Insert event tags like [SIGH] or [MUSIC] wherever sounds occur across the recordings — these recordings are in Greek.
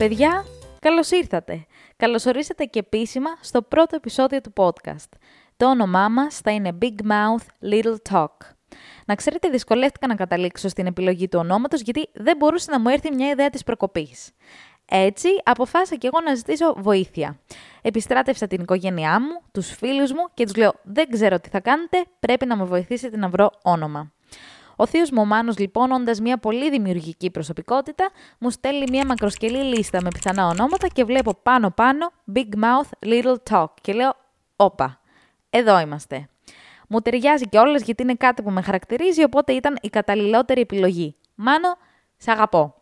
Παιδιά, καλώς ήρθατε. Καλώς ορίσατε και επίσημα στο πρώτο επεισόδιο του podcast. Το όνομά μας θα είναι Big Mouth Little Talk. Να ξέρετε, δυσκολεύτηκα να καταλήξω στην επιλογή του ονόματος γιατί δεν μπορούσε να μου έρθει μια ιδέα της προκοπής. Έτσι, αποφάσισα και εγώ να ζητήσω βοήθεια. Επιστράτευσα την οικογένειά μου, τους φίλους μου και τους λέω «Δεν ξέρω τι θα κάνετε, πρέπει να με βοηθήσετε να βρω όνομα». Ο θείος μου Μάνος, λοιπόν, όντας μια πολύ δημιουργική προσωπικότητα, μου στέλνει μια μακροσκελή λίστα με πιθανά ονόματα και βλέπω πάνω-πάνω Big Mouth Little Talk και λέω «Όπα, εδώ είμαστε». Μου ταιριάζει και όλες γιατί είναι κάτι που με χαρακτηρίζει, οπότε ήταν η καταλληλότερη επιλογή. Μάνο, σ' αγαπώ.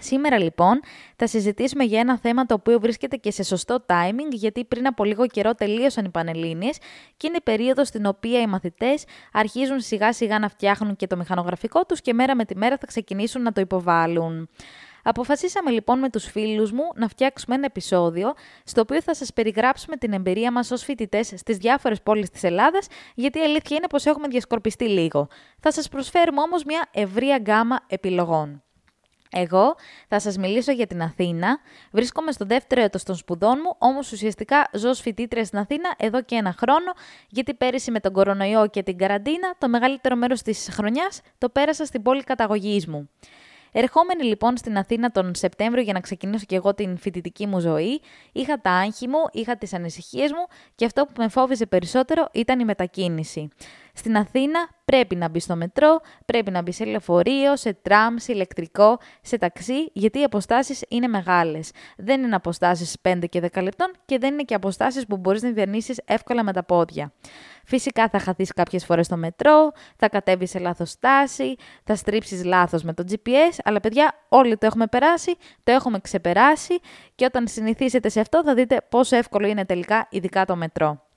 Σήμερα λοιπόν θα συζητήσουμε για ένα θέμα το οποίο βρίσκεται και σε σωστό timing γιατί πριν από λίγο καιρό τελείωσαν οι Πανελλήνιες και είναι η περίοδος στην οποία οι μαθητές αρχίζουν σιγά σιγά να φτιάχνουν και το μηχανογραφικό τους και μέρα με τη μέρα θα ξεκινήσουν να το υποβάλουν. Αποφασίσαμε λοιπόν με τους φίλους μου να φτιάξουμε ένα επεισόδιο στο οποίο θα σας περιγράψουμε την εμπειρία μας ως φοιτητές στις διάφορες πόλεις της Ελλάδας γιατί η αλήθεια είναι πως έχουμε διασκορπιστεί λίγο. Θα σας προσφέρουμε όμως μια ευρία γκάμα επιλογών. Εγώ θα σας μιλήσω για την Αθήνα. Βρίσκομαι στο δεύτερο έτος των σπουδών μου, όμως ουσιαστικά ζω ως φοιτήτρια στην Αθήνα εδώ και ένα χρόνο, γιατί πέρυσι με τον κορονοϊό και την καραντίνα, το μεγαλύτερο μέρος της χρονιάς το πέρασα στην πόλη καταγωγής μου. Ερχόμενη λοιπόν στην Αθήνα τον Σεπτέμβριο για να ξεκινήσω και εγώ την φοιτητική μου ζωή, είχα τα άγχη μου, είχα τις ανησυχίες μου και αυτό που με φόβιζε περισσότερο ήταν η μετακίνηση. Στην Αθήνα πρέπει να μπει στο μετρό, πρέπει να μπει σε λεωφορείο, σε τραμ, σε ηλεκτρικό, σε ταξί, γιατί οι αποστάσεις είναι μεγάλες. Δεν είναι αποστάσεις 5 και 10 λεπτών και δεν είναι και αποστάσεις που μπορείς να διανύσεις εύκολα με τα πόδια. Φυσικά θα χαθείς κάποιες φορές στο μετρό, θα κατέβεις σε λάθος στάση, θα στρίψεις λάθος με το GPS, αλλά παιδιά, όλοι το έχουμε περάσει, το έχουμε ξεπεράσει και όταν συνηθίσετε σε αυτό θα δείτε πόσο εύκολο είναι τελικά, ειδικά το μετρό.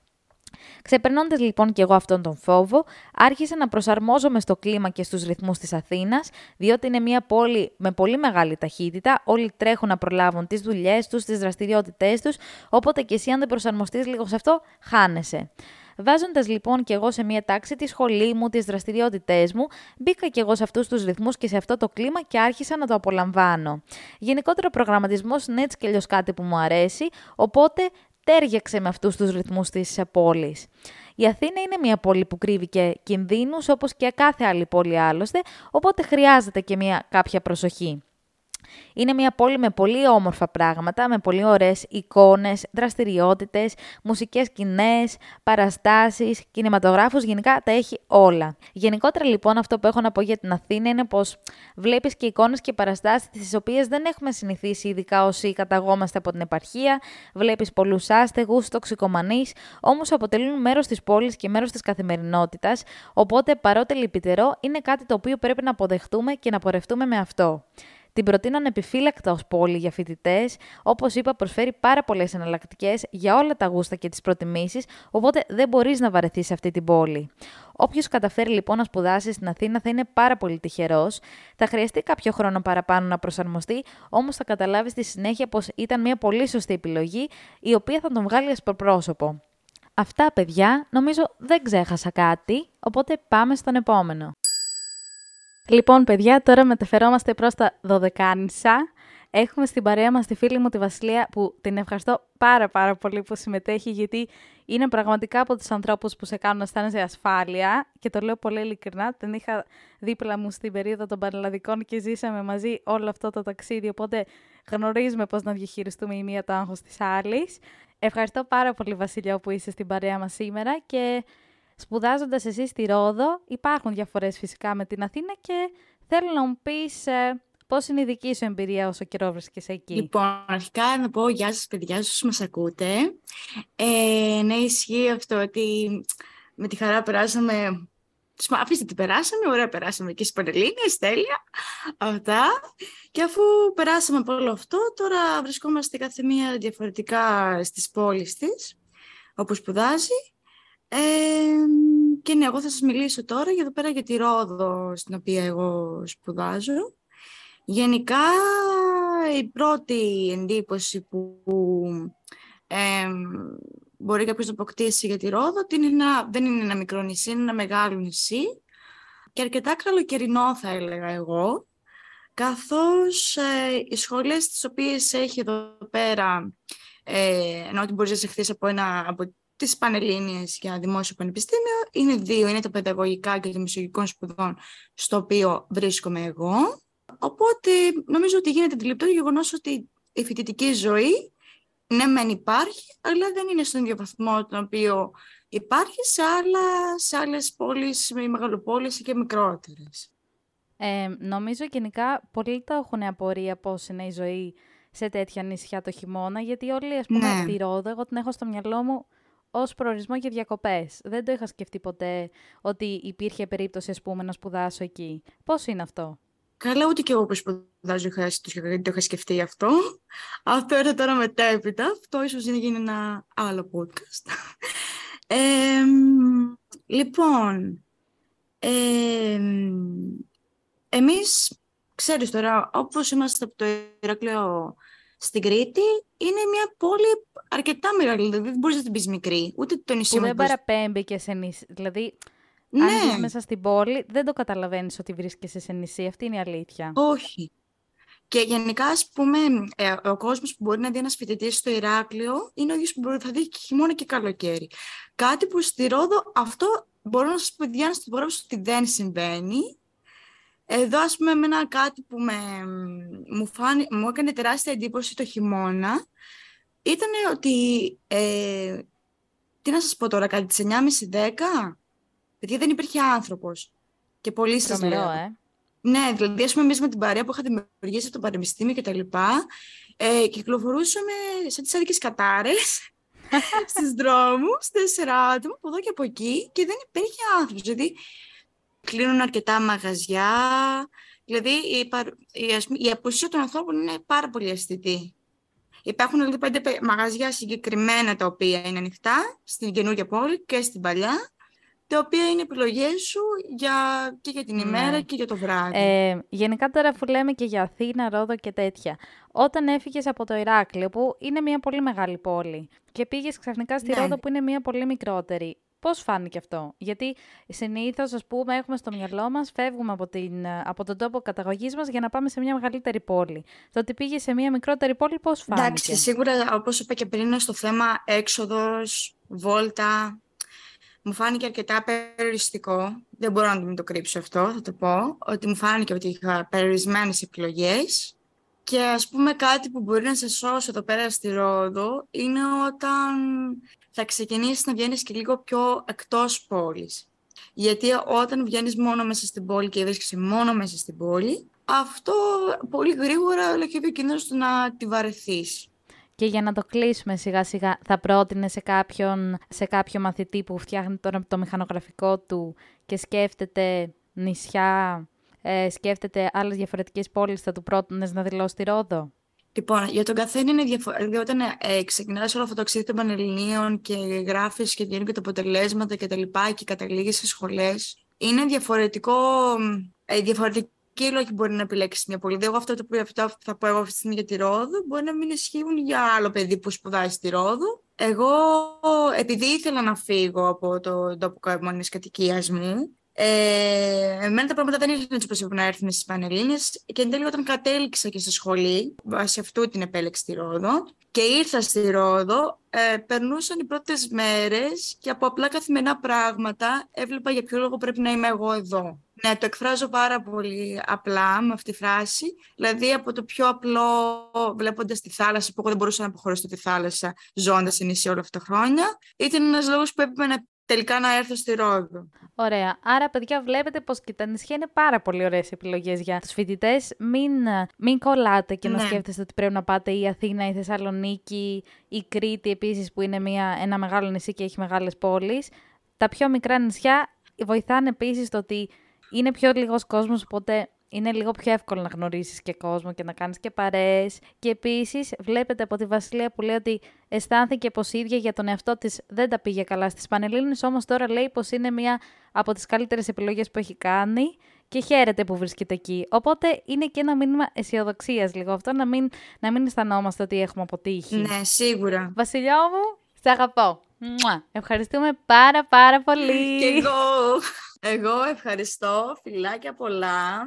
Ξεπερνώντας λοιπόν και εγώ αυτόν τον φόβο, άρχισα να προσαρμόζομαι στο κλίμα και στους ρυθμούς της Αθήνας, διότι είναι μια πόλη με πολύ μεγάλη ταχύτητα. Όλοι τρέχουν να προλάβουν τις δουλειές τους, τις δραστηριότητές τους, οπότε και εσύ, αν δεν προσαρμοστείς λίγο σε αυτό, χάνεσαι. Βάζοντας λοιπόν και εγώ σε μια τάξη τη σχολή μου, τις δραστηριότητές μου, μπήκα και εγώ σε αυτούς τους ρυθμούς και σε αυτό το κλίμα και άρχισα να το απολαμβάνω. Γενικότερα, ο προγραμματισμός είναι έτσι και αλλιώ κάτι που μου αρέσει, οπότε τέριαξε με αυτούς τους ρυθμούς της πόλης. Η Αθήνα είναι μια πόλη που κρύβει και κινδύνους όπως και κάθε άλλη πόλη άλλωστε, οπότε χρειάζεται και μια κάποια προσοχή. Είναι μια πόλη με πολύ όμορφα πράγματα, με πολύ ωραίες εικόνες, δραστηριότητες, μουσικές σκηνές, παραστάσεις, κινηματογράφους, γενικά τα έχει όλα. Γενικότερα λοιπόν αυτό που έχω να πω για την Αθήνα είναι πως βλέπεις και εικόνες και παραστάσεις τις οποίες δεν έχουμε συνηθίσει ειδικά όσοι καταγόμαστε από την επαρχία, βλέπεις πολλούς άστεγους, τοξικομανείς, όμως αποτελούν μέρος της πόλης και μέρος της καθημερινότητας, οπότε παρότι λυπητερό είναι κάτι το οποίο πρέπει να αποδεχτούμε και να πορευτούμε με αυτό. Την προτείνω ανεπιφύλακτα ως πόλη για φοιτητές. Όπως είπα, προσφέρει πάρα πολλές εναλλακτικές για όλα τα γούστα και τις προτιμήσεις, οπότε δεν μπορείς να βαρεθείς σε αυτή την πόλη. Όποιος καταφέρει λοιπόν να σπουδάσει στην Αθήνα θα είναι πάρα πολύ τυχερός. Θα χρειαστεί κάποιο χρόνο παραπάνω να προσαρμοστεί, όμως θα καταλάβεις στη συνέχεια πως ήταν μια πολύ σωστή επιλογή, η οποία θα τον βγάλει ασπροπρόσωπο. Αυτά, παιδιά, νομίζω δεν ξέχασα κάτι, οπότε πάμε στον επόμενο. Λοιπόν, παιδιά, τώρα μεταφερόμαστε προς τα Δωδεκάνησα. Έχουμε στην παρέα μας τη φίλη μου τη Βασιλεία που την ευχαριστώ πάρα πάρα πολύ που συμμετέχει γιατί είναι πραγματικά από τους ανθρώπους που σε κάνουν να αισθάνεσαι ασφάλεια και το λέω πολύ ειλικρινά. Την είχα δίπλα μου στην περίοδο των Πανελλαδικών και ζήσαμε μαζί όλο αυτό το ταξίδι οπότε γνωρίζουμε πώς να διαχειριστούμε η μία το άγχος της άλλης. Ευχαριστώ πάρα πολύ Βασιλιά που είσαι στην παρέα μας σήμερα και Σπουδάζοντας εσύ στη Ρόδο, υπάρχουν διαφορές φυσικά με την Αθήνα και θέλω να μου πεις ε, πώς είναι η δική σου εμπειρία όσο καιρό βρίσκεσαι εκεί; Λοιπόν, αρχικά να πω γεια σας, παιδιά, σα μας ακούτε. Ε, ναι, ισχύει αυτό ότι με τη χαρά περάσαμε. Αφήστε τι περάσαμε, ωραία περάσαμε και στις Πανελλήνιες, τέλεια, αυτά. Και αφού περάσαμε από όλο αυτό, τώρα βρισκόμαστε κάθε μία διαφορετικά στις πόλεις της, όπου σπουδάζει. Ε, και ναι, εγώ θα σας μιλήσω τώρα για εδώ πέρα για τη Ρόδο στην οποία εγώ σπουδάζω. Γενικά η πρώτη εντύπωση που ε, μπορεί κάποιος να αποκτήσει για τη Ρόδο είναι ένα, δεν είναι ένα μικρό νησί, είναι ένα μεγάλο νησί και αρκετά καλοκαιρινό θα έλεγα εγώ. καθώς ε, οι σχολές τις οποίες έχει εδώ πέρα, ε, ενώ ότι μπορείς να σε από, ένα, από τις Πανελλήνιες για δημόσιο πανεπιστήμιο, είναι δύο, είναι τα παιδαγωγικά και των μισογικών σπουδών, στο οποίο βρίσκομαι εγώ. Οπότε νομίζω ότι γίνεται αντιληπτό το γεγονός ότι η φοιτητική ζωή, ναι μεν υπάρχει, αλλά δεν είναι στον ίδιο βαθμό τον οποίο υπάρχει σε, άλλα, σε άλλες πόλεις, μεγαλοπόλεις και μικρότερες. Ε, νομίζω γενικά πολλοί το έχουν απορία πώς είναι η ζωή σε τέτοια νησιά το χειμώνα, γιατί όλοι, ας πούμε, ναι. τη Ρόδο, εγώ την έχω στο μυαλό μου ως προορισμό για διακοπές. Δεν το είχα σκεφτεί ποτέ ότι υπήρχε περίπτωση, ας πούμε, να σπουδάσω εκεί. Πώς είναι αυτό; Καλά, ούτε και εγώ που σπουδάζω δεν το είχα σκεφτεί αυτό. Αυτό έρθει τώρα μετέπειτα. Αυτό ίσως είναι γίνει ένα άλλο podcast. Ε, λοιπόν, ε, εμείς, ξέρεις τώρα, όπως είμαστε από το Ηρακλείο στην Κρήτη, είναι μια πόλη αρκετά μεγάλη, δηλαδή δεν μπορείς να την πεις μικρή, ούτε το νησί. Που δεν παραπέμπει και σε νησί, δηλαδή ναι. αν είσαι μέσα στην πόλη δεν το καταλαβαίνεις ότι βρίσκεσαι σε νησί, αυτή είναι η αλήθεια. Όχι. Και γενικά, ας πούμε, ε, ο κόσμος που μπορεί να δει ένας φοιτητής στο Ηράκλειο είναι ο ίδιος που μπορεί, θα δει και χειμώνα και καλοκαίρι. Κάτι που στη Ρόδο αυτό μπορώ να σας πω, Διάννα, στην ότι δεν συμβαίνει. Εδώ, ας πούμε, εμένα κάτι που με, μου, φάνη, μου έκανε τεράστια εντύπωση το χειμώνα ήταν ότι, ε, τι να σας πω τώρα, κάτι τις 9.30-10, γιατί δεν υπήρχε άνθρωπος. Και πολύ σας λέω. Ε. Ναι, δηλαδή, ας πούμε, εμείς με την παρέα που είχα δημιουργήσει από το πανεπιστήμιο και τα λοιπά, ε, κυκλοφορούσαμε σαν τις άδικες κατάρες [LAUGHS] στους δρόμους, τέσσερα άτομα, από εδώ και από εκεί, και δεν υπήρχε άνθρωπος. Δηλαδή, κλείνουν αρκετά μαγαζιά, δηλαδή η, η, η απουσία των ανθρώπων είναι πάρα πολύ αισθητή. Υπάρχουν δηλαδή πέντε μαγαζιά συγκεκριμένα τα οποία είναι ανοιχτά στην καινούργια πόλη και στην παλιά τα οποία είναι επιλογές σου για, και για την ημέρα ναι. και για το βράδυ. Ε, γενικά τώρα αφού λέμε και για Αθήνα, Ρόδο και τέτοια, όταν έφυγες από το Ηράκλειο που είναι μια πολύ μεγάλη πόλη και πήγες ξαφνικά στη ναι. Ρόδο που είναι μια πολύ μικρότερη, Πώς φάνηκε αυτό, Γιατί συνήθως, ας πούμε, έχουμε στο μυαλό μας, φεύγουμε από, την, από τον τόπο καταγωγής μας για να πάμε σε μια μεγαλύτερη πόλη. Το ότι πήγε σε μια μικρότερη πόλη, πώς φάνηκε; Εντάξει, σίγουρα, όπως είπα και πριν, στο θέμα έξοδος, βόλτα, μου φάνηκε αρκετά περιοριστικό. Δεν μπορώ να μην το κρύψω αυτό, θα το πω. Ότι μου φάνηκε ότι είχα περιορισμένες επιλογές. Και ας πούμε κάτι που μπορεί να σε σώσει εδώ πέρα στη Ρόδο είναι όταν θα ξεκινήσεις να βγαίνεις και λίγο πιο εκτός πόλης. Γιατί όταν βγαίνεις μόνο μέσα στην πόλη και βρίσκεσαι μόνο μέσα στην πόλη, αυτό πολύ γρήγορα έχει ο κίνδυνος του να τη βαρεθείς. Και για να το κλείσουμε σιγά σιγά, θα πρότεινε σε, κάποιον, σε κάποιο μαθητή που φτιάχνει τώρα το μηχανογραφικό του και σκέφτεται νησιά, ε, σκέφτεται άλλες διαφορετικές πόλεις, θα του πρότεινες να δηλώσει τη Ρόδο; Λοιπόν, για τον καθένα είναι διαφορετικό. Δηλαδή, όταν ε, ξεκινάς όλο αυτό το ταξίδι των Πανελληνίων και γράφεις και βγαίνουν και τα αποτελέσματα και τα λοιπά και καταλήγεις σε σχολές, είναι διαφορετικό, ε, διαφορετικό και λόγοι μπορεί να επιλέξεις μια πόλη. Εγώ αυτό το που θα πω εγώ αυτή τη στιγμή για τη Ρόδο μπορεί να μην ισχύουν για άλλο παιδί που σπουδάει στη Ρόδο. Εγώ, επειδή ήθελα να φύγω από το τόπο μόνη κατοικίας μου, ε, εμένα τα πράγματα δεν ήρθαν έτσι όπως έπρεπε να έρθουν στις Πανελλήνες και εν τέλει όταν κατέληξα και στη σχολή, βάσει αυτού την επέλεξη στη Ρόδο και ήρθα στη Ρόδο, ε, περνούσαν οι πρώτες μέρες και από απλά καθημερινά πράγματα έβλεπα για ποιο λόγο πρέπει να είμαι εγώ εδώ. Ναι, το εκφράζω πάρα πολύ απλά με αυτή τη φράση. Δηλαδή από το πιο απλό βλέποντας τη θάλασσα, που εγώ δεν μπορούσα να αποχωρήσω τη θάλασσα ζώντας σε νησί όλα αυτά τα χρόνια, ήταν ένας λόγος που έπρεπε να τελικά να έρθω στη Ρόδο. Ωραία. Άρα, παιδιά, βλέπετε πως και τα νησιά είναι πάρα πολύ ωραίες επιλογές για τους φοιτητές. Μην, μην κολλάτε και να ναι. σκέφτεστε ότι πρέπει να πάτε η Αθήνα, η Θεσσαλονίκη, η Κρήτη επίσης που είναι μια, ένα μεγάλο νησί και έχει μεγάλες πόλεις. Τα πιο μικρά νησιά βοηθάνε επίσης το ότι είναι πιο λίγος κόσμος, οπότε είναι λίγο πιο εύκολο να γνωρίσεις και κόσμο και να κάνεις και παρέες. Και επίσης βλέπετε από τη Βασιλεία που λέει ότι αισθάνθηκε πως η ίδια για τον εαυτό της δεν τα πήγε καλά στις Πανελλήνες, όμως τώρα λέει πως είναι μία από τις καλύτερες επιλογές που έχει κάνει και χαίρεται που βρίσκεται εκεί. Οπότε είναι και ένα μήνυμα αισιοδοξίας λίγο αυτό, να μην, να μην αισθανόμαστε ότι έχουμε αποτύχει. Ναι, σίγουρα. Βασιλιά μου, σε αγαπώ. Μουα. Ευχαριστούμε πάρα πάρα πολύ. [LAUGHS] Και εγώ. Εγώ ευχαριστώ. Φιλάκια πολλά.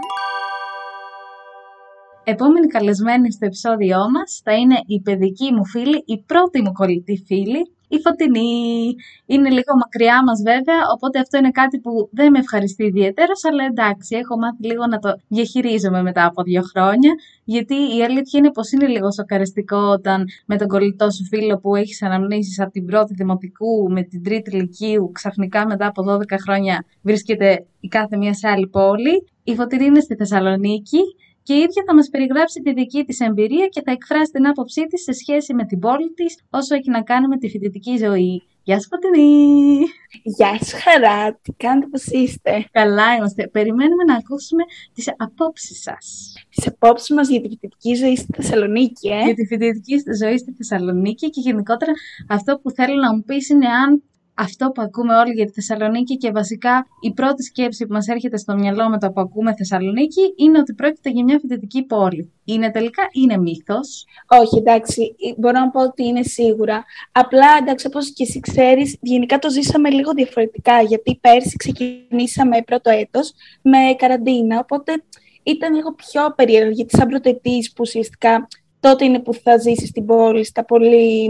Επόμενη καλεσμένη στο επεισόδιό μας θα είναι η παιδική μου φίλη, η πρώτη μου κολλητή φίλη, η Φωτεινή. Είναι λίγο μακριά μας βέβαια, οπότε αυτό είναι κάτι που δεν με ευχαριστεί ιδιαίτερα, αλλά εντάξει, έχω μάθει λίγο να το διαχειρίζομαι μετά από δύο χρόνια, γιατί η αλήθεια είναι πως είναι λίγο σοκαριστικό όταν με τον κολλητό σου φίλο που έχεις αναμνήσεις από την πρώτη δημοτικού με την τρίτη λυκείου, ξαφνικά μετά από 12 χρόνια βρίσκεται η κάθε μία σε άλλη πόλη. Η Φωτεινή είναι στη Θεσσαλονίκη και η ίδια θα μας περιγράψει τη δική της εμπειρία και θα εκφράσει την άποψή της σε σχέση με την πόλη της όσο έχει να κάνει με τη φοιτητική ζωή. Γεια σου Φωτεινή! Γεια σου Χαρά! Τι κάνετε, πώς είστε; Καλά είμαστε. Περιμένουμε να ακούσουμε τις απόψεις σας. Τις απόψεις μας για τη φοιτητική ζωή στη Θεσσαλονίκη, ε; Για τη φοιτητική ζωή στη Θεσσαλονίκη και γενικότερα αυτό που θέλω να μου πεις είναι αν αυτό που ακούμε όλοι για τη Θεσσαλονίκη και βασικά η πρώτη σκέψη που μας έρχεται στο μυαλό με το που ακούμε Θεσσαλονίκη είναι ότι πρόκειται για μια φοιτητική πόλη. Είναι τελικά, είναι μύθος; Όχι, εντάξει, μπορώ να πω ότι είναι σίγουρα. Απλά, εντάξει, όπως και εσύ ξέρεις, γενικά το ζήσαμε λίγο διαφορετικά, γιατί πέρσι ξεκινήσαμε πρώτο έτος με καραντίνα, οπότε ήταν λίγο πιο περίεργο, γιατί σαν πρωτοετής που ουσιαστικά τότε είναι που θα ζήσεις στην πόλη, στα πολύ,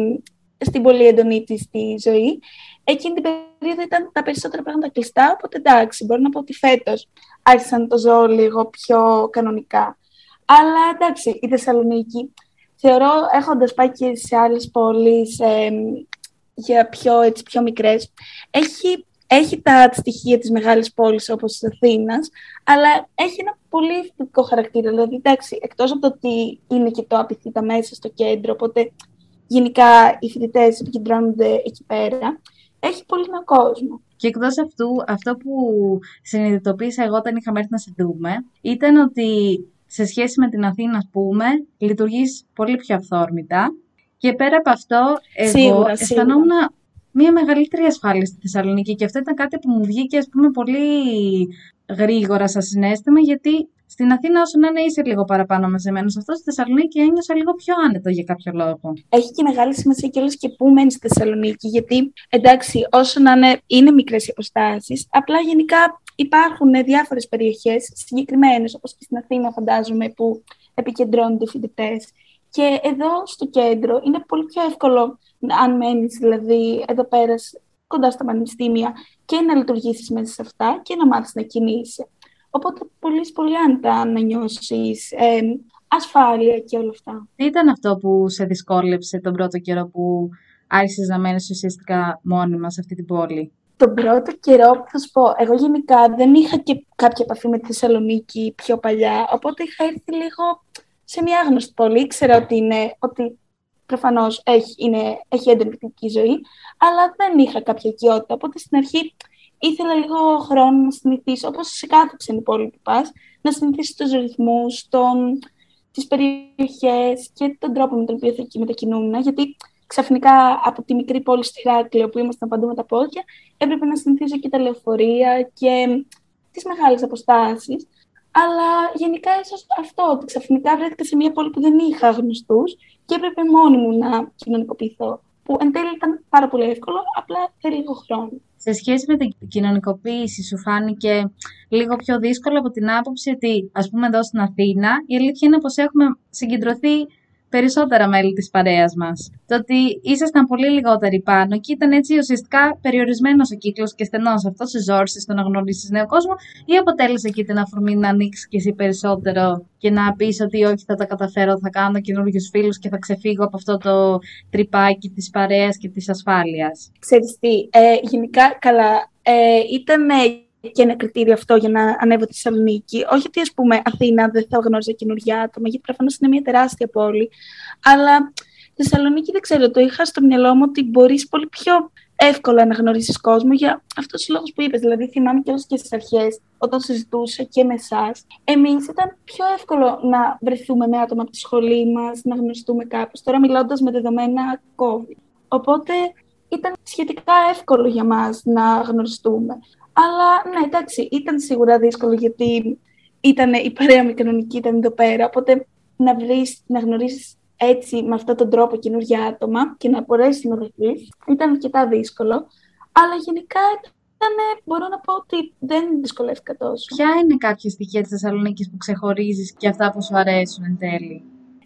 στην πολύ έντονη της τη ζωή εκείνη την περίοδο ήταν τα περισσότερα πράγματα κλειστά, οπότε εντάξει, μπορώ να πω ότι φέτος άρχισα να το ζω λίγο πιο κανονικά. Αλλά εντάξει, η Θεσσαλονίκη, θεωρώ, έχοντας πάει και σε άλλες πόλεις ε, για πιο, έτσι, πιο μικρές, έχει, έχει τα στοιχεία της μεγάλης πόλης όπως της Αθήνας, αλλά έχει ένα πολύ θετικό χαρακτήρα. Δηλαδή, εντάξει, εκτός από το ότι είναι και το απειθήτα μέσα στο κέντρο, οπότε γενικά οι φοιτητές επικεντρώνονται εκεί πέρα έχει πολύ νέο κόσμο. Και εκτός αυτού, αυτό που συνειδητοποίησα εγώ όταν είχαμε έρθει να σε δούμε, ήταν ότι σε σχέση με την Αθήνα, ας πούμε, λειτουργείς πολύ πιο αυθόρμητα. Και πέρα από αυτό, εγώ σίγουρα, αισθανόμουν μια μεγαλύτερη ασφάλεια στη Θεσσαλονίκη. Και αυτό ήταν κάτι που μου βγήκε, ας πούμε, πολύ γρήγορα σαν συνέστημα, γιατί στην Αθήνα, όσο να είναι, είσαι λίγο παραπάνω μαζεμένος. Αυτό στη Θεσσαλονίκη ένιωσα λίγο πιο άνετο για κάποιο λόγο. Έχει και μεγάλη σημασία κιόλας και πού μένεις στη Θεσσαλονίκη, γιατί εντάξει, όσο να είναι, είναι μικρές οι αποστάσεις, απλά γενικά υπάρχουν διάφορες περιοχές συγκεκριμένες, όπως και στην Αθήνα, φαντάζομαι, που επικεντρώνονται οι φοιτητές. Και εδώ στο κέντρο είναι πολύ πιο εύκολο, αν μένεις δηλαδή εδώ πέρας κοντά στα πανεπιστήμια και να λειτουργήσεις μέσα σε αυτά και να μάθεις να κινείσαι. Οπότε πολύ πολύ άνετα να νιώσει ε, ασφάλεια και όλα αυτά. Τι ήταν αυτό που σε δυσκόλεψε τον πρώτο καιρό που άρχισες να μένεις ουσιαστικά μόνιμα σε αυτή την πόλη; Τον πρώτο καιρό, θα σου πω, εγώ γενικά δεν είχα και κάποια επαφή με τη Θεσσαλονίκη πιο παλιά, οπότε είχα έρθει λίγο σε μια άγνωστη πόλη. Ήξερα ότι, είναι, ότι προφανώς έχει, είναι, έχει έντονη ζωή, αλλά δεν είχα κάποια οικειότητα, οπότε στην αρχή ήθελα λίγο χρόνο να συνηθίσω, όπως σε κάθε ξένη πόλη που πας, να συνηθίσεις τους ρυθμούς, τον, τις περιοχές και τον τρόπο με τον οποίο θα μετακινούμουν, γιατί ξαφνικά από τη μικρή πόλη στη Χράκλειο που ήμασταν παντού με τα πόδια, έπρεπε να συνηθίσω και τα λεωφορεία και τις μεγάλες αποστάσεις. Αλλά γενικά ίσως αυτό, ότι ξαφνικά βρέθηκα σε μια πόλη που δεν είχα γνωστούς και έπρεπε μόνη μου να κοινωνικοποιηθώ. Που εν τέλει ήταν πάρα πολύ εύκολο, απλά θέλει λίγο χρόνο σε σχέση με την κοινωνικοποίηση σου φάνηκε λίγο πιο δύσκολο από την άποψη ότι ας πούμε εδώ στην Αθήνα η αλήθεια είναι πως έχουμε συγκεντρωθεί περισσότερα μέλη της παρέας μας. Το ότι ήσασταν πολύ λιγότεροι πάνω και ήταν έτσι ουσιαστικά περιορισμένος ο κύκλος και στενός αυτός σε ζόρσεις στο να γνωρίσεις νέο κόσμο ή αποτέλεσε εκεί την αφορμή να ανοίξεις και εσύ περισσότερο και να πεις ότι όχι θα τα καταφέρω, θα κάνω καινούριους φίλους και θα ξεφύγω από αυτό το τρυπάκι της παρέας και της ασφάλειας. Ξέρεις τι, ε, γενικά καλά, ε, ήταν και ένα κριτήριο αυτό για να ανέβω τη Θεσσαλονίκη. Όχι ότι, ας πούμε, Αθήνα δεν θα γνώριζα καινούργια άτομα, γιατί προφανώς είναι μια τεράστια πόλη. Αλλά τη Θεσσαλονίκη δεν ξέρω, το είχα στο μυαλό μου ότι μπορείς πολύ πιο εύκολα να γνωρίσει κόσμο για αυτούς τους λόγους που είπες. Δηλαδή, θυμάμαι και και στις αρχές, όταν συζητούσα και με εσάς, εμείς ήταν πιο εύκολο να βρεθούμε με άτομα από τη σχολή μας, να γνωριστούμε κάπως. Τώρα, μιλώντας με δεδομένα COVID. Οπότε ήταν σχετικά εύκολο για μας να γνωριστούμε. Αλλά ναι, εντάξει, ήταν σίγουρα δύσκολο γιατί ήταν η παρέα μου κανονική, ήταν εδώ πέρα. Οπότε να, βρεις, να γνωρίσεις έτσι με αυτόν τον τρόπο καινούργια άτομα και να μπορέσεις να βρεθείς ήταν αρκετά δύσκολο. Αλλά γενικά μπορώ να πω ότι δεν δυσκολεύτηκα τόσο. Ποια είναι κάποια στοιχεία της Θεσσαλονίκης που ξεχωρίζεις και αυτά που σου αρέσουν εν τέλει;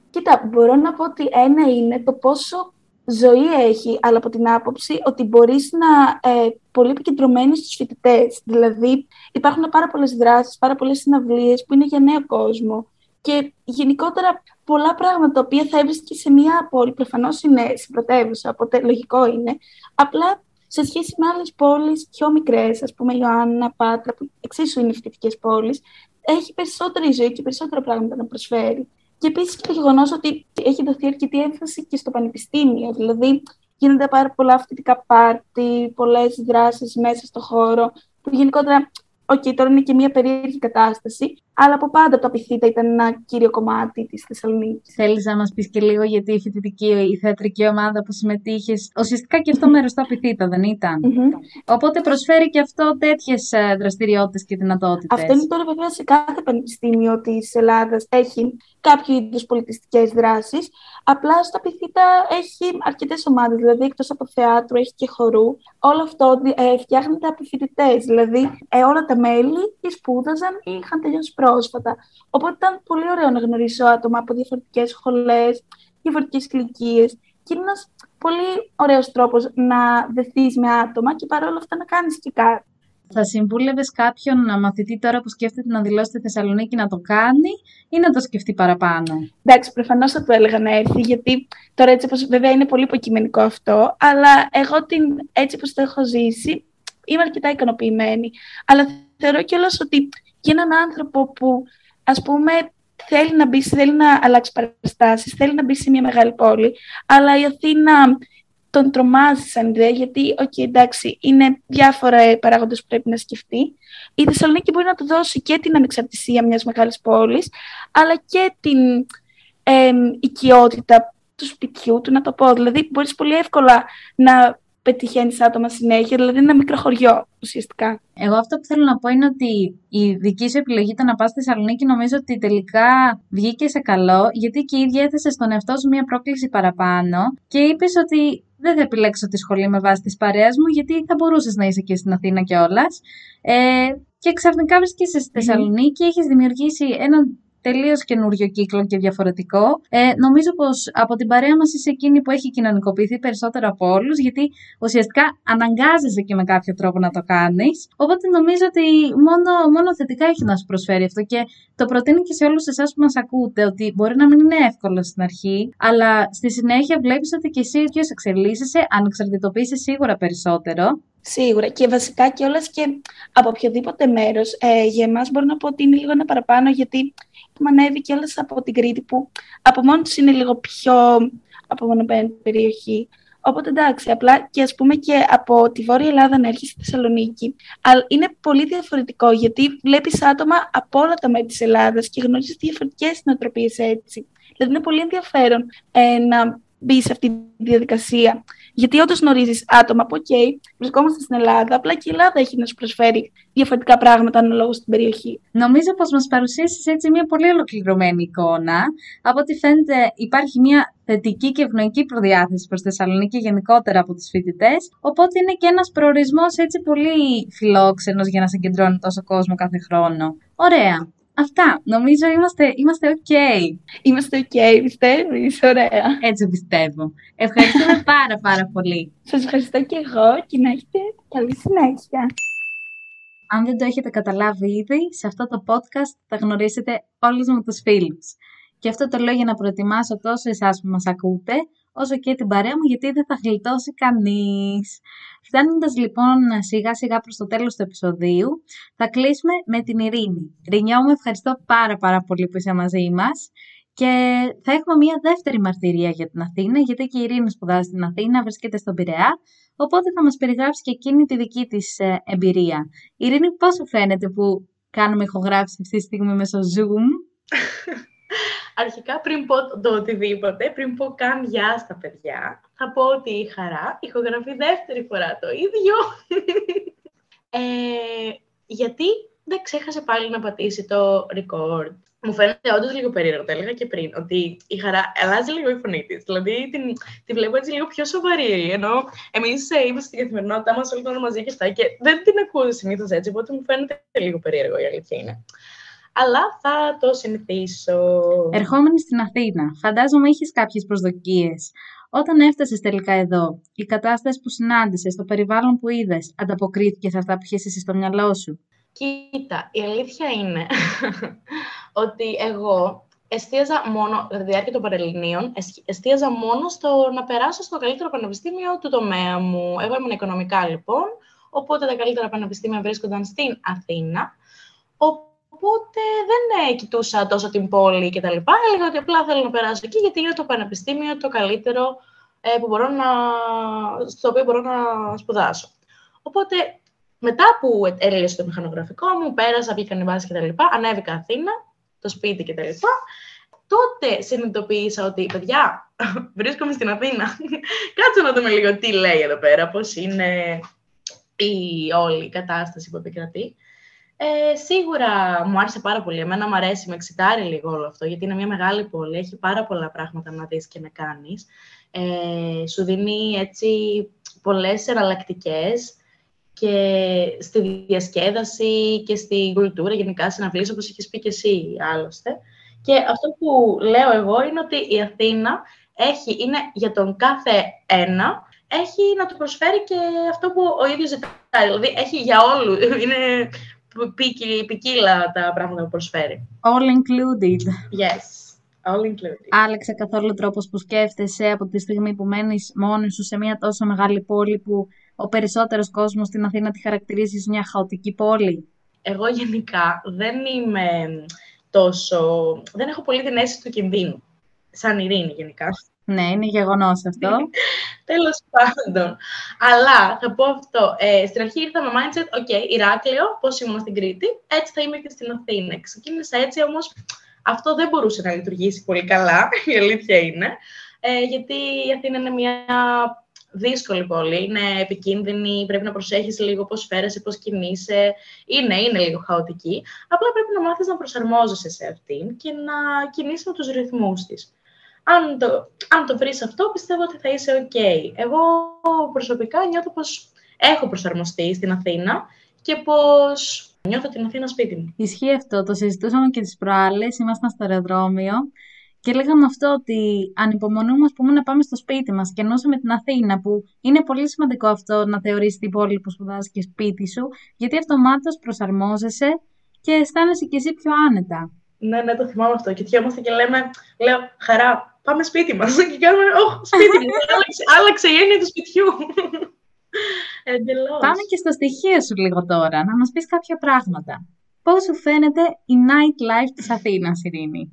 Κοίτα, μπορώ να πω ότι ένα είναι το πόσο ζωή έχει, αλλά από την άποψη ότι μπορείς να ε, πολύ επικεντρωμένη στους φοιτητές. Δηλαδή, υπάρχουν πάρα πολλές δράσεις, πάρα πολλές συναυλίες που είναι για νέο κόσμο. Και γενικότερα πολλά πράγματα τα οποία θα έβρισκε σε μια πόλη, προφανώς είναι στην πρωτεύουσα, οπότε λογικό είναι. Απλά σε σχέση με άλλες πόλεις πιο μικρές, ας πούμε Ιωάννα, Πάτρα, που εξίσου είναι φοιτητικές πόλεις, έχει περισσότερη ζωή και περισσότερα πράγματα να προσφέρει. Και επίσης και το γεγονός ότι έχει δοθεί αρκετή έμφαση και στο πανεπιστήμιο. Δηλαδή, γίνονται πάρα πολλά φοιτητικά πάρτι, πολλές δράσεις μέσα στο χώρο, που γενικότερα OK, okay, τώρα είναι και μια περίεργη κατάσταση, αλλά από πάντα το ΑΠΘ ήταν ένα κύριο κομμάτι της Θεσσαλονίκης. Θέλεις να μας πεις και λίγο γιατί η φοιτητική, η θεατρική ομάδα που συμμετείχες, ουσιαστικά και αυτό μέρος του ΑΠΘ, δεν ήταν Οπότε προσφέρει και αυτό τέτοιες δραστηριότητες και δυνατότητες. Αυτό είναι τώρα βέβαια σε κάθε πανεπιστήμιο της Ελλάδας έχει κάποιο είδους πολιτιστικές δράσεις. Απλά στο Απιθύτα έχει αρκετές ομάδες, δηλαδή εκτός από θεάτρου έχει και χορού. Όλο αυτό ε, φτιάχνεται από φοιτητέ. Δηλαδή ε, όλα τα μέλη ή σπούδαζαν ή είχαν τελειώσει πρόσφατα. Οπότε ήταν πολύ ωραίο να γνωρίσω άτομα από διαφορετικές σχολές, διαφορετικές ηλικίες. Και είναι ένας πολύ ωραίος τρόπος να δεθείς με άτομα και παρόλα αυτά να κάνεις και κάτι. Θα συμβούλευες κάποιον μαθητή τώρα που σκέφτεται να δηλώσει τη Θεσσαλονίκη να το κάνει ή να το σκεφτεί παραπάνω; Εντάξει, προφανώς θα του έλεγα να έρθει, γιατί τώρα έτσι όπως βέβαια είναι πολύ υποκειμενικό αυτό, αλλά εγώ την, έτσι όπως το έχω ζήσει, είμαι αρκετά ικανοποιημένη. Αλλά θεωρώ κιόλας ότι για έναν άνθρωπο που ας πούμε θέλει να μπει, θέλει να αλλάξει παραστάσεις, θέλει να μπει σε μια μεγάλη πόλη, αλλά η Αθήνα τον τρομάζει σαν ιδέα, γιατί, οκ, okay, εντάξει, είναι διάφορα παράγοντες που πρέπει να σκεφτεί. Η Θεσσαλονίκη μπορεί να του δώσει και την ανεξαρτησία μιας μεγάλης πόλης, αλλά και την ε, οικειότητα του σπιτιού του, να το πω. Δηλαδή, μπορείς πολύ εύκολα να πετυχαίνεις άτομα συνέχεια, δηλαδή είναι ένα μικρό χωριό ουσιαστικά. Εγώ αυτό που θέλω να πω είναι ότι η δική σου επιλογή το να πας στη Θεσσαλονίκη νομίζω ότι τελικά βγήκε σε καλό, γιατί και η ίδια έθεσε στον εαυτό σου μια πρόκληση παραπάνω και είπες ότι δεν θα επιλέξω τη σχολή με βάση της παρέας μου, γιατί θα μπορούσες να είσαι και στην Αθήνα κιόλας. Ε, και ξαφνικά βρίσκεσαι στη Θεσσαλονίκη, έχεις δημιουργήσει έναν τελείως καινούριο κύκλο και διαφορετικό. Ε, νομίζω πως από την παρέα μας είσαι εκείνη που έχει κοινωνικοποιηθεί περισσότερο από όλους, γιατί ουσιαστικά αναγκάζεσαι και με κάποιο τρόπο να το κάνεις. Οπότε νομίζω ότι μόνο, μόνο θετικά έχει να σου προσφέρει αυτό και το προτείνει και σε όλους εσάς που μας ακούτε, ότι μπορεί να μην είναι εύκολο στην αρχή, αλλά στη συνέχεια βλέπεις ότι και εσύ ίδιο εξελίσσεσαι, ανεξαρτητοποιήσει σίγουρα περισσότερο. Σίγουρα και βασικά και όλες και από οποιοδήποτε μέρος ε, για εμάς μπορώ να πω ότι είναι λίγο ένα παραπάνω γιατί έχουμε ανέβει και όλες από την Κρήτη που από μόνο τους είναι λίγο πιο απομονωμένη περιοχή. Οπότε εντάξει, απλά και ας πούμε και από τη Βόρεια Ελλάδα να έρχεσαι στη Θεσσαλονίκη. Αλλά είναι πολύ διαφορετικό γιατί βλέπεις άτομα από όλα τα μέρη της Ελλάδας και γνωρίζεις διαφορετικές νοοτροπίες έτσι. Δηλαδή είναι πολύ ενδιαφέρον ε, να μπεις σε αυτή τη διαδικασία. Γιατί όντως γνωρίζεις άτομα από, OK, βρισκόμαστε στην Ελλάδα, απλά και η Ελλάδα έχει να σου προσφέρει διαφορετικά πράγματα αναλόγως στην περιοχή. Νομίζω πως μας παρουσίασες έτσι μια πολύ ολοκληρωμένη εικόνα. Από ό,τι φαίνεται, υπάρχει μια θετική και ευνοϊκή προδιάθεση προς Θεσσαλονίκη γενικότερα από τους φοιτητές. Οπότε είναι και ένας προορισμός έτσι πολύ φιλόξενος για να συγκεντρώνει τόσο κόσμο κάθε χρόνο. Ωραία. Αυτά. Νομίζω είμαστε, είμαστε ok. Είμαστε ok, πιστεύεις. Ωραία. Έτσι πιστεύω. Ευχαριστούμε [LAUGHS] πάρα πάρα πολύ. Σας ευχαριστώ και εγώ και να έχετε καλή συνέχεια. Αν δεν το έχετε καταλάβει ήδη, σε αυτό το podcast θα γνωρίσετε όλους με τους φίλους. Και αυτό το λέω για να προετοιμάσω τόσο εσάς που μας ακούτε, όσο και την παρέα μου, γιατί δεν θα γλιτώσει κανείς. Φτάνοντας λοιπόν σιγά σιγά προς το τέλος του επεισοδίου, θα κλείσουμε με την Ειρήνη. Ρινιό μου, ευχαριστώ πάρα πάρα πολύ που είσαι μαζί μας. Και θα έχουμε μια δεύτερη μαρτυρία για την Αθήνα, γιατί και η Ειρήνη σπουδάζει στην Αθήνα, βρίσκεται στον Πειραιά, οπότε θα μας περιγράψει και εκείνη τη δική της ε, εμπειρία. Ειρήνη, πώς σου φαίνεται που κάνουμε ηχογράφηση αυτή τη στιγμή μέσω Zoom? [LAUGHS] Αρχικά πριν πω το οτιδήποτε, πριν πω καν γεια στα παιδιά, θα πω ότι η Χαρά ηχογραφεί δεύτερη φορά το ίδιο. [LAUGHS] ε, γιατί δεν ξέχασε πάλι να πατήσει το record. μου φαίνεται όντως λίγο περίεργο. Το έλεγα και πριν, ότι η χαρά αλλάζει λίγο η φωνή της. Δηλαδή την, τη βλέπω έτσι λίγο πιο σοβαρή. Ενώ εμείς είμαστε στην καθημερινότητά μας όλοι μαζί και αυτά και δεν την ακούω συνήθως έτσι. Οπότε μου φαίνεται λίγο περίεργο η αλήθεια είναι. Αλλά θα το συνηθίσω. Ερχόμενη στην Αθήνα, φαντάζομαι είχες κάποιες προσδοκίες. Όταν έφτασες τελικά εδώ, η κατάσταση που συνάντησε, το περιβάλλον που είδες, ανταποκρίθηκε σε αυτά που είχες εσύ στο μυαλό σου; Κοίτα, η αλήθεια είναι [LAUGHS] ότι εγώ εστίαζα μόνο, κατά τη διάρκεια των Παρελληνίων, εστίαζα μόνο στο να περάσω στο καλύτερο πανεπιστήμιο του τομέα μου. Εγώ ήμουν οικονομικά λοιπόν, οπότε τα καλύτερα πανεπιστήμια βρίσκονταν στην Αθήνα. Οπότε δεν κοιτούσα τόσο την πόλη και τα λοιπά. Έλεγα ότι απλά θέλω να περάσω εκεί, γιατί είναι το πανεπιστήμιο το καλύτερο ε, που μπορώ να, στο οποίο μπορώ να σπουδάσω. Οπότε μετά που έλειωσε το μηχανογραφικό μου, πέρασα, βγήκα βάση και τα λοιπά, ανέβηκα Αθήνα, το σπίτι και τα λοιπά, τότε συνειδητοποίησα ότι, παιδιά, [LAUGHS] βρίσκομαι στην Αθήνα. [LAUGHS] Κάτσε να δούμε λίγο τι λέει εδώ πέρα, πώς είναι η όλη η κατάσταση που επικρατεί. Ε, σίγουρα μου άρεσε πάρα πολύ. Εμένα μου αρέσει, με εξητάρει λίγο όλο αυτό, γιατί είναι μια μεγάλη πόλη, έχει πάρα πολλά πράγματα να δεις και να κάνεις. Ε, σου δίνει έτσι πολλές εναλλακτικές και στη διασκέδαση και στη κουλτούρα, γενικά συναυλίες, όπως έχεις πει και εσύ άλλωστε. Και αυτό που λέω εγώ είναι ότι η Αθήνα έχει, είναι για τον κάθε ένα, έχει να του προσφέρει και αυτό που ο ίδιος ζητάει. Δηλαδή, έχει για όλους, είναι ποικίλα τα πράγματα που προσφέρει. All included. Yes. All included. Άλλαξε καθόλου τρόπος που σκέφτεσαι από τη στιγμή που μένεις μόνη σου σε μια τόσο μεγάλη πόλη που ο περισσότερος κόσμος στην Αθήνα τη χαρακτηρίζεις ως μια χαοτική πόλη; Εγώ γενικά δεν είμαι τόσο... Δεν έχω πολύ την αίσθηση του κινδύνου. Σαν ειρήνη γενικά. Ναι, είναι γεγονός αυτό. [LAUGHS] Τέλος πάντων. Αλλά θα πω αυτό. Ε, στην αρχή ήρθα με mindset, OK, Ηράκλειο, πώς ήμουν στην Κρήτη, έτσι θα είμαι και στην Αθήνα. Ξεκίνησα έτσι, όμως αυτό δεν μπορούσε να λειτουργήσει πολύ καλά, [LAUGHS] η αλήθεια είναι. Ε, γιατί η Αθήνα είναι μια δύσκολη πόλη, είναι επικίνδυνη, πρέπει να προσέχεις λίγο πώς φέρεσαι, πώς κινείσαι. Είναι, είναι λίγο χαοτική. Απλά πρέπει να μάθεις να προσαρμόζεσαι σε αυτήν και να κινείσαι με τους ρυθμούς της. Αν το, αν το βρεις αυτό, πιστεύω ότι θα είσαι ok. Εγώ προσωπικά νιώθω πως έχω προσαρμοστεί στην Αθήνα και πως νιώθω την Αθήνα σπίτι μου. Ισχύει αυτό. Το συζητούσαμε και τις προάλλες. Ήμασταν στο αεροδρόμιο και λέγαμε αυτό ότι ανυπομονούμε ας πούμε, να πάμε στο σπίτι μας και ενώσαμε την Αθήνα που είναι πολύ σημαντικό αυτό να θεωρείς την πόλη που σπουδάζει και σπίτι σου γιατί αυτομάτως προσαρμόζεσαι και αισθάνεσαι και εσύ πιο άνετα. Ναι, ναι, το θυμάμαι αυτό. Και τυχόμαστε και λέμε, λέω, χαρά, πάμε σπίτι μας. [LAUGHS] Και κάνουμε, όχι, σπίτι μου, [LAUGHS] άλλαξε, άλλαξε η έννοια του σπιτιού. [LAUGHS] Εντελώς. Πάμε και στο στοιχείο σου λίγο τώρα, να μας πεις κάποια πράγματα. Πώς σου φαίνεται η nightlife της Αθήνας, Ειρήνη;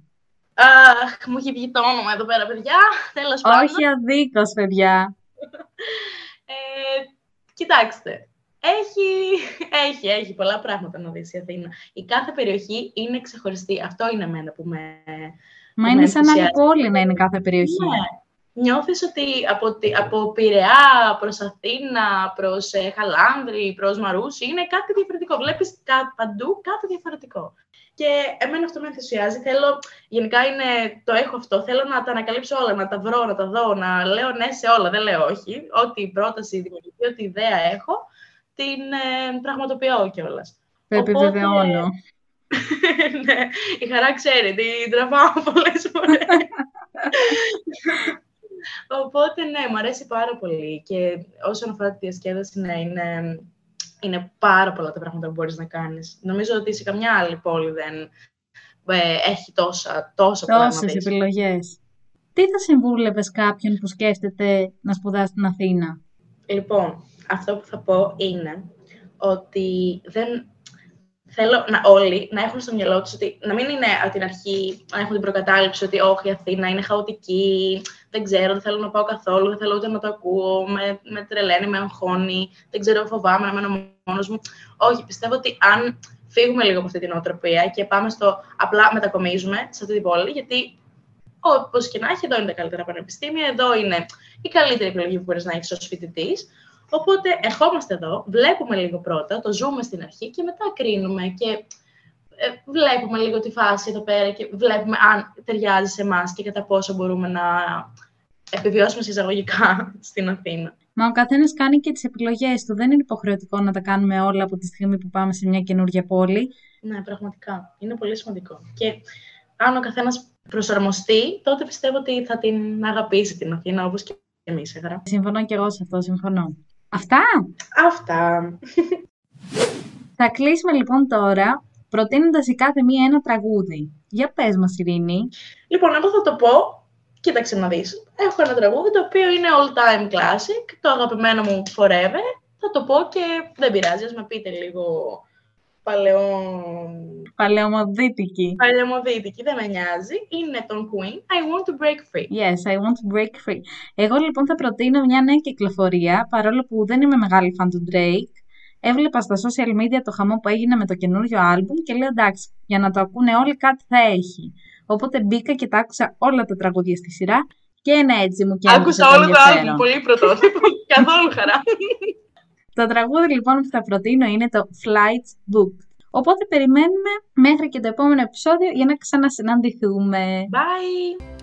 Αχ, μου έχει βγει το όνομα εδώ πέρα, παιδιά. Τέλος πάντων. Όχι αδίκως, παιδιά. ε, κοιτάξτε. Έχει, έχει, έχει πολλά πράγματα να δεις η Αθήνα. Η κάθε περιοχή είναι ξεχωριστή. Αυτό είναι εμένα που με. Μα είναι σαν άλλη πόλη να είναι κάθε περιοχή. Ναι, νιώθεις ότι από, από Πειραιά προς Αθήνα, προς ε, Χαλάνδρη, προς Μαρούσι, είναι κάτι διαφορετικό. Βλέπεις κα, παντού κάτι διαφορετικό. Και εμένα αυτό με ενθουσιάζει. Θέλω, γενικά είναι, το έχω αυτό, θέλω να τα ανακαλύψω όλα, να τα βρω, να τα δω, να λέω ναι σε όλα, δεν λέω όχι. Ό,τι πρόταση δημιουργεί, ό,τι ιδέα έχω, την ε, πραγματοποιώ κιόλας. Το επιβεβαιώνω. [LAUGHS] ναι, η χαρά ξέρει, την τραβάω πολλές φορές. Οπότε, ναι, μου αρέσει πάρα πολύ. Και όσον αφορά τη διασκέδαση, ναι, είναι, είναι πάρα πολλά τα πράγματα που μπορείς να κάνεις. Νομίζω ότι σε καμιά άλλη πόλη δεν ε, έχει τόσα, τόσα πράγματα. Τόσες επιλογές. Τι θα συμβούλευες κάποιον που σκέφτεται να σπουδάσει στην Αθήνα; Λοιπόν, αυτό που θα πω είναι ότι δεν θέλω να, όλοι να έχουν στο μυαλό τους ότι να μην είναι από την αρχή να έχουν την προκατάληψη ότι όχι η Αθήνα είναι χαοτική, δεν ξέρω, δεν θέλω να πάω καθόλου, δεν θέλω ούτε να το ακούω, με, με τρελαίνει, με αγχώνει, δεν ξέρω, φοβάμαι να μένω μόνος μου. Όχι, πιστεύω ότι αν φύγουμε λίγο από αυτή την οτροπία και πάμε στο απλά μετακομίζουμε σε αυτή την πόλη, γιατί όπως και να έχει, εδώ είναι τα καλύτερα πανεπιστήμια, εδώ είναι η καλύτερη επιλογή που μπορείς να έχεις ως φοιτητής. Οπότε ερχόμαστε εδώ, βλέπουμε λίγο πρώτα, το ζούμε στην αρχή και μετά κρίνουμε και ε, βλέπουμε λίγο τη φάση εδώ πέρα και βλέπουμε αν ταιριάζει σε εμάς και κατά πόσο μπορούμε να επιβιώσουμε εισαγωγικά [LAUGHS] στην Αθήνα. Μα ο καθένας κάνει και τις επιλογές του. Δεν είναι υποχρεωτικό να τα κάνουμε όλα από τη στιγμή που πάμε σε μια καινούργια πόλη. Ναι, πραγματικά. Είναι πολύ σημαντικό. Και αν ο καθένας προσαρμοστεί, τότε πιστεύω ότι θα την αγαπήσει την Αθήνα όπως και εμείς, έγρα. Συμφωνώ και εγώ σε αυτό, συμφωνώ. Αυτά! Αυτά. Θα κλείσουμε λοιπόν τώρα προτείνοντας η κάθε μία ένα τραγούδι. Για πες μας, Ειρήνη. Λοιπόν, εγώ θα το πω. Κοίταξε να δεις. Έχω ένα τραγούδι το οποίο είναι all time classic, το αγαπημένο μου forever. Θα το πω και δεν πειράζει, ας με πείτε λίγο παλαιό... Παλαιομοδίτικη. Παλαιομοδίτικη, δεν με νοιάζει. Είναι τον Queen, I want to break free. Yes, I want to break free. Εγώ λοιπόν θα προτείνω μια νέα κυκλοφορία, παρόλο που δεν είμαι μεγάλη fan του Drake. Έβλεπα στα social media το χαμό που έγινε με το καινούριο άλμπουμ και λέω εντάξει, για να το ακούνε όλοι κάτι θα έχει. Οπότε μπήκα και τα άκουσα όλα τα τραγούδια στη σειρά και ένα έτσι μου και Άκουσα όλο το άλμπουμ, πολύ πρωτότυπο, [LAUGHS] καθόλου χαρά. Το τραγούδι λοιπόν που θα προτείνω είναι το Flights Booked. Οπότε περιμένουμε μέχρι και το επόμενο επεισόδιο για να ξανασυναντηθούμε. Bye!